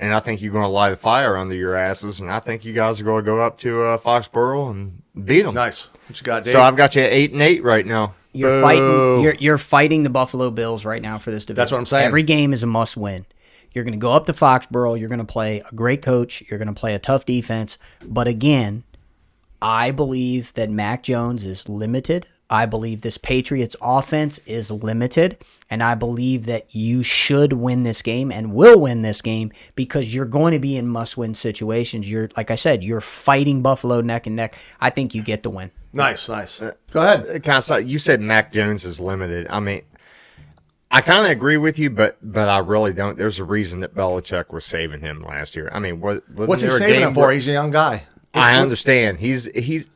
and I think you're going to light a fire under your asses. And I think you guys are going to go up to uh, Foxborough and beat them. Nice. What you got, Dave? So I've got you at eight and eight right now. You're Boo. fighting. You're you're fighting the Buffalo Bills right now for this division. That's what I'm saying. Every game is a must win. You're going to go up to Foxborough. You're going to play a great coach. You're going to play a tough defense. But again, I believe that Mac Jones is limited. I believe this Patriots offense is limited. And I believe that you should win this game and will win this game because you're going to be in must win situations. You're, like I said, you're fighting Buffalo neck and neck. I think you get the win. nice, nice. Uh, Go ahead. It kind of you said Mac Jones is limited. I mean, I kind of agree with you, but but I really don't. There's a reason that Belichick was saving him last year. I mean, what What's he saving him for? where- He's a young guy. I understand. He's he's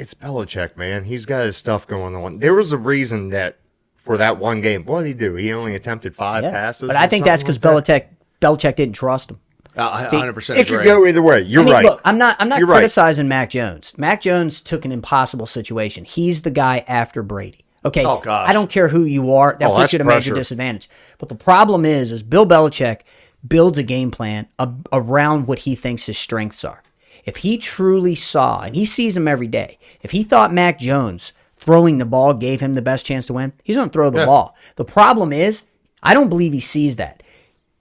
it's Belichick, man. He's got his stuff going on. There was a reason that for that one game, what did he do? He only attempted five Yeah. passes. But I think that's because like that? Belichick Belichick didn't trust him. Uh, 100% It agree. could go either way. You're I mean, right. look, I'm not I'm not You're right. criticizing Mac Jones. Mac Jones took an impossible situation. He's the guy after Brady. Okay, Oh, gosh. I don't care who you are. That Oh, puts you at a major disadvantage. But the problem is, is Bill Belichick builds a game plan a- around what he thinks his strengths are. If he truly saw, and he sees them every day, if he thought Mac Jones throwing the ball gave him the best chance to win, he's going to throw the Yeah. ball. The problem is, I don't believe he sees that.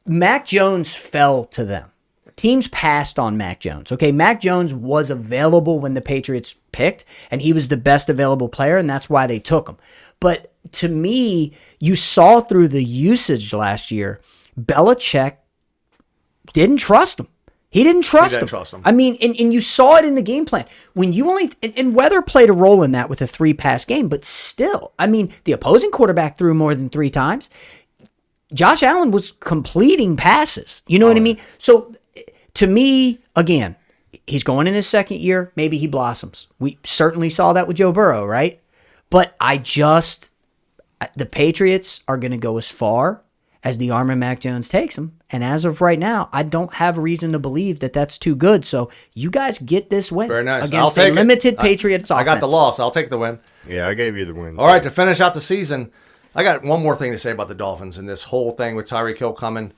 Mac Jones fell to them. Teams passed on Mac Jones. Okay, Mac Jones was available when the Patriots picked, and he was the best available player, and that's why they took him. But to me, you saw through the usage last year, Belichick didn't trust him. He didn't trust didn't him. trust him. I mean, and, and you saw it in the game plan. When you only, and, and Weather played a role in that with a three pass game, but still, I mean, the opposing quarterback threw more than three times. Josh Allen was completing passes. You know what I oh, mean? So to me, again, he's going in his second year. Maybe he blossoms. We certainly saw that with Joe Burrow, right? But I just, the Patriots are going to go as far as the arm of Mac Jones takes them. And as of right now, I don't have reason to believe that that's too good. So you guys get this win Very nice. I'll against take a it. limited I- Patriots I got the loss. I'll take the win. Yeah, I gave you the win. All right, to finish out the season, I got one more thing to say about the Dolphins and this whole thing with Tyreek Hill coming.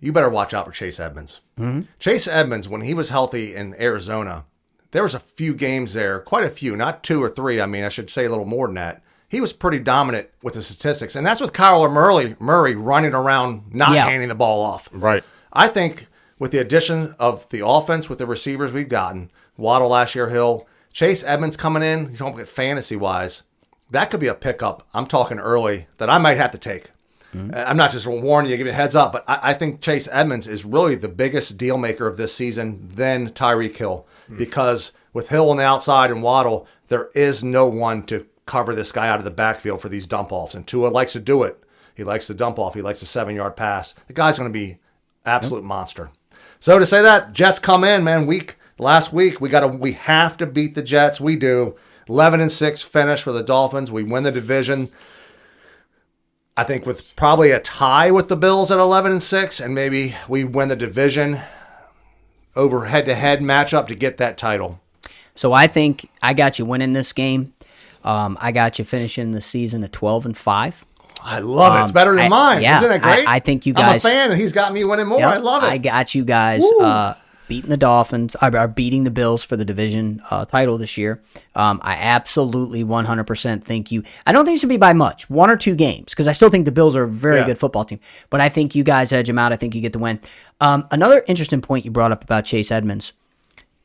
You better watch out for Chase Edmonds. Mm-hmm. Chase Edmonds, when he was healthy in Arizona, there was a few games there, quite a few, not two or three. I mean, I should say a little more than that. He was pretty dominant with the statistics, and that's with Kyler Murray, Murray running around, not Yeah. handing the ball off. Right. I think with the addition of the offense with the receivers we've gotten, Waddle last year, Hill, Chase Edmonds coming in, you don't get fantasy wise, that could be a pickup. I'm talking early that I might have to take. Uh, I'm not just warning you, giving you a heads up, but I, I think Chase Edmonds is really the biggest deal maker of this season than Tyreek Hill because with Hill on the outside and Waddle, there is no one to cover this guy out of the backfield for these dump offs. And Tua likes to do it. He likes the dump off. He likes the seven yard pass. The guy's going to be absolute monster. So to say that Jets come in, man, week last week we got to we have to beat the Jets. We do. 11 and 6 finish for the Dolphins. We win the division. I think with probably a tie with the Bills at 11 and 6 and maybe we win the division over head to head matchup to get that title. So I think I got you winning this game. Um, I got you finishing the season at 12 and 5. I love it. It's Um, better than I- mine. yeah, Isn't it great? I- I think you guys. I'm a fan and he's got me winning more. Yep, I love it. I got you guys uh, beating the Dolphins, uh, are beating the Bills for the division uh, title this year. Um, I absolutely 100% think you. I don't think it should be by much, one or two games, because I still think the Bills are a very Yeah. good football team. But I think you guys edge them out. I think you get the win. Um, another interesting point you brought up about Chase Edmonds.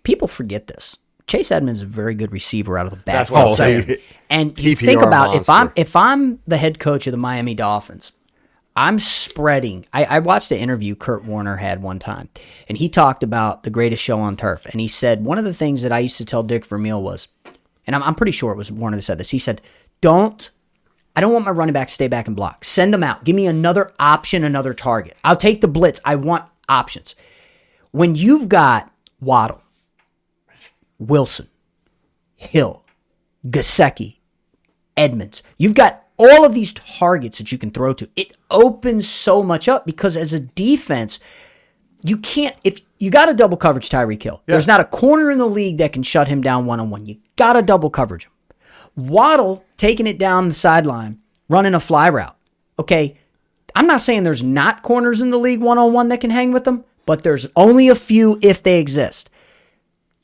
People forget this. Chase Edmonds is a very good receiver out of the That's backfield. what saying. saying. And you think about if I'm if I'm the head coach of the Miami Dolphins, I'm spreading. I, I watched an interview Kurt Warner had one time, and he talked about the greatest show on turf. And he said one of the things that I used to tell Dick Vermeil was, and I'm, I'm pretty sure it was Warner that said this. He said, "Don't, I don't want my running back to stay back and block. Send them out. Give me another option, another target. I'll take the blitz. I want options. When you've got Waddle, Wilson, Hill, Gesicki, Edmonds. You've got all of these targets that you can throw to. It opens so much up because as a defense, you can't if you got a double coverage Tyreek Hill. There's not a corner in the league that can shut him down one on one. You got to double coverage him. Waddle taking it down the sideline, running a fly route. Okay, I'm not saying there's not corners in the league one on one that can hang with them, but there's only a few if they exist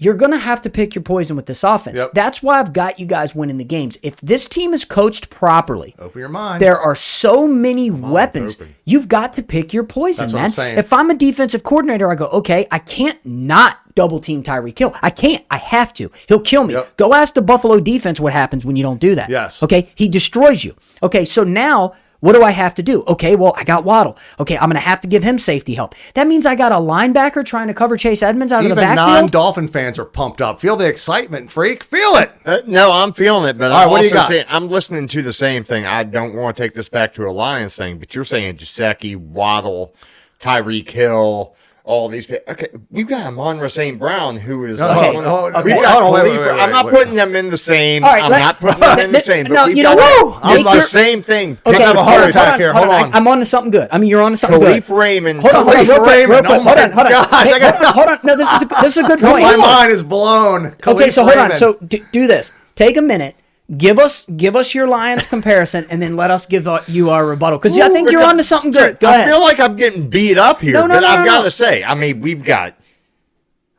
you're going to have to pick your poison with this offense. Yep. That's why I've got you guys winning the games. If this team is coached properly, Open your mind. there are so many weapons. open. You've got to pick your poison, That's what man. I'm saying. If I'm a defensive coordinator, I go, okay, I can't not double team Tyreek Hill. I can't. I have to. He'll kill me. Yep. Go ask the Buffalo defense what happens when you don't do that. Yes. Okay. He destroys you. Okay. So now. What do I have to do? Okay, well, I got Waddle. Okay, I'm going to have to give him safety help. That means I got a linebacker trying to cover Chase Edmonds out of the backfield. Even non-Dolphin fans are pumped up. Feel the excitement, freak. Feel it. Uh, no, I'm feeling it, but All right, I'm what do you also got? saying I'm listening to the same thing. I don't want to take this back to a Lions thing, but you're saying Gesicki, Waddle, Tyreek Hill, all these people. Okay, we've got Amon St. Brown, who is Okay, like one of- oh, we've got hold on, wait, wait, wait, I'm not putting them in the same. All right, I'm let- not putting them in the same. But No, you know what? It's the same thing. Okay, have a heart attack here. Hold Hold on. on. I, am on to something good. I mean, you're on to something Kalif good. Raymond. Hold on, hold on, Kalif quick, real Raymond. quick. Oh Hold on, hold on. gosh, Hey, I got- hold on, hold on. No, this is a, this is a good (laughs) point. My mind is blown. Okay, so hold on. So do, do this. Take a minute. Give us give us your Lions comparison, and then let us give uh, you our rebuttal because I think you're on to something good. Go I ahead. feel like I'm getting beat up here, No, no, but no, I've no, got no. to say, I mean, we've got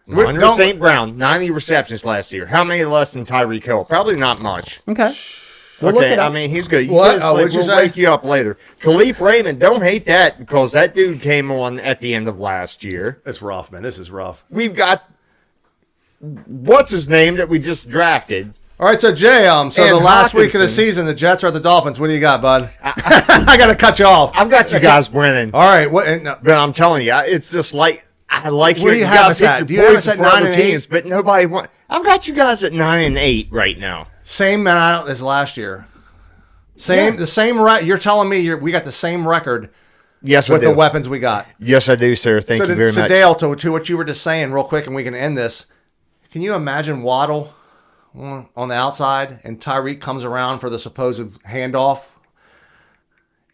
We're- Amon Ra don't- St. Brown, 90 receptions last year. How many less than Tyreek Hill? Probably not much. Okay. We'll okay, up. I mean, he's good. You What? Oh, what'd you we'll say? wake you up later. Kalif Raymond, don't hate that because that dude came on at the end of last year. It's rough, man. This is rough. We've got what's his name that we just drafted. All right, so Jay, um, so And the last week of the season, the Jets are at the Dolphins. What do you got, bud? I, (laughs) got to cut you off. I've got you guys winning, All right, what? and, uh, but I'm telling you, it's just like I like Where do you gotta have us at? Do you have us at nine and eight? but nobody. I've got you guys at nine and eight right now. same amount as last year. Same, Yeah. the same. Re- you're telling me you're, we got the same record Yes, I with the weapons we got. Yes, I do, sir. Thank so, you to, very so much. So Dale, to, to what you were just saying, real quick, and we can end this. Can you imagine Waddle on on the outside and Tyreek comes around for the supposed handoff?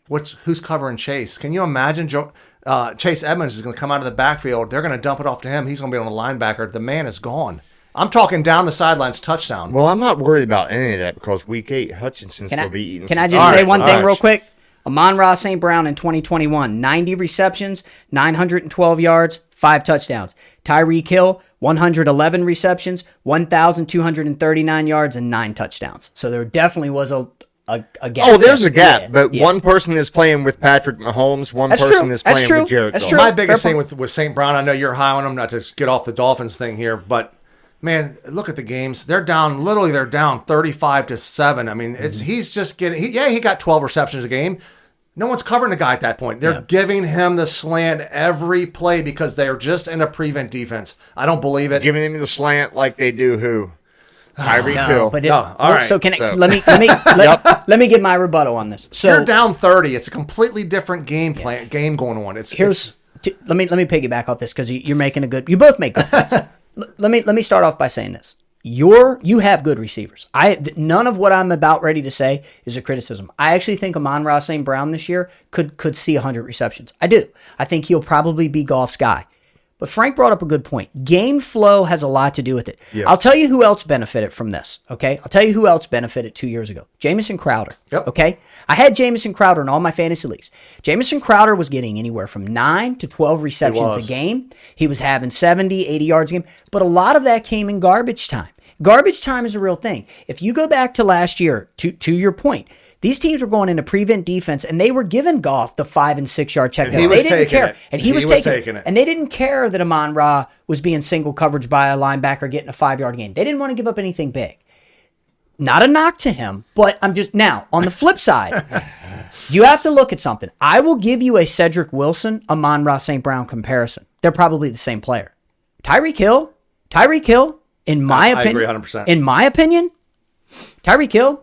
What's who's covering Chase? Can you imagine? Joe, uh, Chase Edmonds is going to come out of the backfield. They're going to dump it off to him. He's going to be on the linebacker. The man is gone. I'm talking down the sidelines touchdown. well, I'm not worried about any of that because week eight, Hutchinson's Can going to be eating. can some I just All say right, one thing right. real quick? Amon Ross St. Brown in 2021, 90 receptions, 912 yards, five touchdowns. Tyreek Hill, 111 receptions, 1,239 yards, and nine touchdowns. So there definitely was a, a, a gap. Oh, there's there. a gap, Yeah, but yeah. one person is playing with Patrick Mahomes, one That's person true. is playing true. with Jared That's Goff. true. My biggest Fair thing with with St. Brown, I know you're high on him. Not to get off the Dolphins thing here, but man, look at the games. They're down. Literally, they're down 35 to seven. I mean, it's mm-hmm. he's just getting. He, yeah, he got 12 receptions a game. No one's covering the guy at that point. They're giving him the slant every play because they're just in a prevent defense. I don't believe it. Giving him the slant like they do who? (sighs) Tyreek No, Hill. but it, No, all well, right. So can I, let me let me (laughs) let, let me get my rebuttal on this. So you're down 30. It's a completely different game plan, game going on. It's here's it's- t- let me let me piggyback off this because you, you're making a good. You both make good points. (laughs) L- let me let me start off by saying this. You're you have good receivers. I none of what I'm about ready to say is a criticism. I actually think Amon Ross St. Brown this year could could see 100 receptions. I do. I think he'll probably be Goff's guy. But Frank brought up a good point. Game flow has a lot to do with it. I'll tell you who else benefited from this. Okay, I'll tell you who else benefited two years ago. Jamison Crowder. Yep. Okay, I had Jamison Crowder in all my fantasy leagues. Jamison Crowder was getting anywhere from nine to twelve receptions a game. He was having 70, 80 yards a game, but a lot of that came in garbage time. Garbage time is a real thing. If you go back to last year, to to your point. These teams were going into prevent defense, and they were giving Goff the five and six yard check. he they didn't care, it. and he, He was, was taking, taking it. it. And they didn't care that Amon Ra was being single coverage by a linebacker getting a five yard gain. They didn't want to give up anything big. Not a knock to him, but I'm just now on the flip side. (laughs) you have to look at something. I will give you a Cedric Wilson, Amon Ra St. Brown comparison. They're probably the same player. Tyreek Hill, Tyreek Hill, in my I agree opinion, 100%. in my opinion, Tyreek Hill,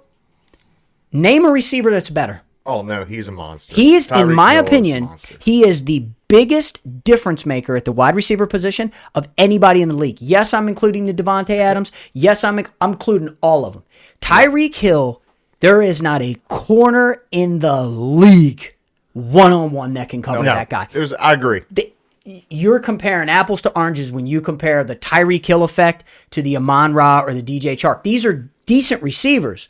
name a receiver that's better. oh no, he's a monster. He is, in my Hill opinion, he is the biggest difference maker at the wide receiver position of anybody in the league. Yes, I'm including the Davante Adams. Yes, I'm I'm including all of them. Tyreek Hill, there is not a corner in the league one on one that can cover no, that guy. There's, I agree. The- you're comparing apples to oranges when you compare the Tyreek Hill effect to the Amon Ra or the DJ Chark. These are decent receivers,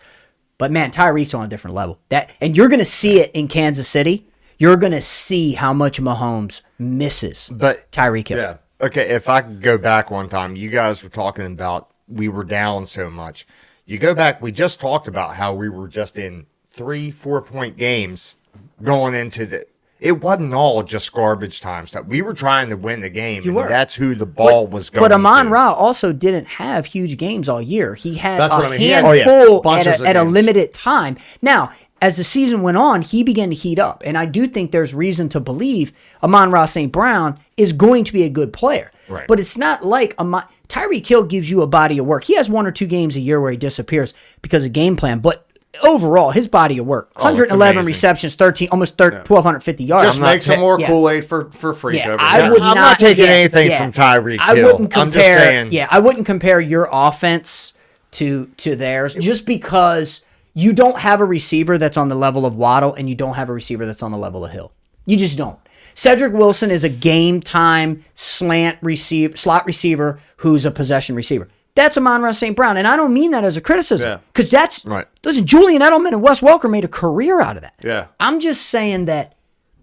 but man, Tyreek's on a different level. That and you're going to see it in Kansas City. You're going to see how much Mahomes misses But Tyreek Hill. yeah. Okay, if I could go back one time, you guys were talking about we were down so much. You go back, we just talked about how we were just in three, four point games going into the. It wasn't all just garbage time stuff. We were trying to win the game. You and were. That's who the ball was going. But Amon to. Ra also didn't have huge games all year. He had That's a what I mean. He had- Oh, yeah. handful at, a, at a limited time. Now, as the season went on, he began to heat up. And I do think there's reason to believe Amon Ra St. Brown is going to be a good player. Right. But it's not like Amon, Tyreek Hill gives you a body of work. He has one or two games a year where he disappears because of game plan. But overall, his body of work, 111 amazing. receptions, 13, almost 13, 1,250 yards. Just I'm not make some more yeah. Kool Aid for for free. Yeah, over I there. would I'm not not taking yeah, anything yeah. from Tyreek I wouldn't I'm compare. just saying- Yeah, I wouldn't compare your offense to to theirs just because you don't have a receiver that's on the level of Waddle and you don't have a receiver that's on the level of Hill. You just don't. Cedric Wilson is a game time slant receiver, slot receiver who's a possession receiver. That's Amon Ross St. Brown, and I don't mean that as a criticism Yeah. because that's Right. Listen, Julian Edelman and Wes Welker made a career out of that. Yeah. I'm just saying that,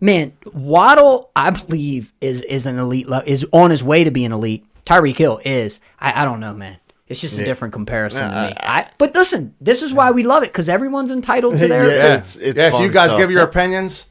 man, Waddle, I believe, is is an elite, le- is on his way to being elite. Tyreek Hill is. I, I don't know, man. It's just a different comparison to me. I, but listen, this is why we love it because everyone's entitled to (laughs) their. Yeah. Yeah, It's- it's yeah. So you guys stuff. give your opinions.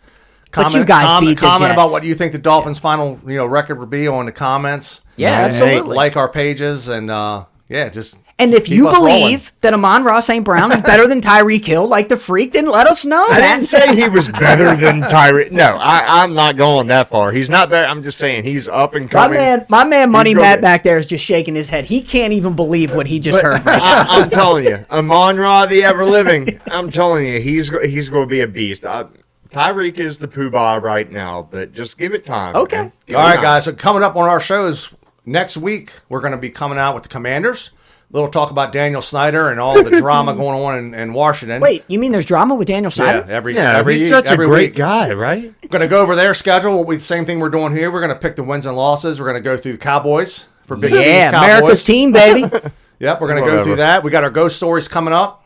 But Comment, you guys comment, beat the comment about what you think the Dolphins' final you know record would be on the comments. Yeah, Hey, absolutely. Like our pages and uh, yeah, just and if keep you us rolling. believe that Amon Ross St. Brown is better than Tyreek Hill, like the freak, then let us know. I didn't say he was better than (laughs) Tyreek. No, I, I'm not going that far. He's not better. I'm just saying he's up and coming. My coming. man, my man, Money Matt back there is just shaking his head. He can't even believe what he just heard. Right I, I'm (laughs) telling you, Amon Ra, the ever living. I'm telling you, he's he's going to be a beast. I, Tyreek is the poobah right now, but just give it time. Okay. man. Give All it right, time. guys. So coming up on our shows next week, we're going to be coming out with the Commanders. little talk about Daniel Snyder and all the drama (laughs) going on in, in Washington. Wait, you mean there's drama with Daniel yeah, Snyder? every Yeah, every he's such a every great week. guy, right? We're going to go over their schedule. We same thing we're doing here. We're going to pick the wins and losses. We're going to go through the Cowboys for Big D's yeah, Cowboys. America's team, baby. (laughs) Yep, we're going to go through that. We got our ghost stories coming up.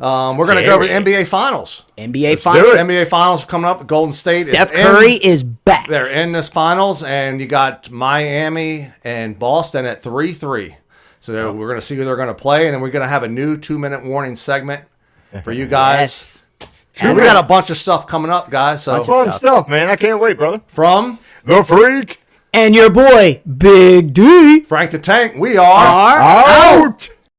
Um, we're going to go over the NBA Finals. NBA do finals. it. NBA Finals are coming up. Golden State Steph is in. Curry is back. They're in this finals, and you got Miami and Boston at 3 3. So they're- we're going to see who they're going to play, and then we're going to have a new two minute warning segment for you guys. Yes. So we got a bunch of stuff coming up, guys. So Fun stuff, man. I can't wait, brother. from The freak And your boy, Big D. Frank the Tank, we are. Are out.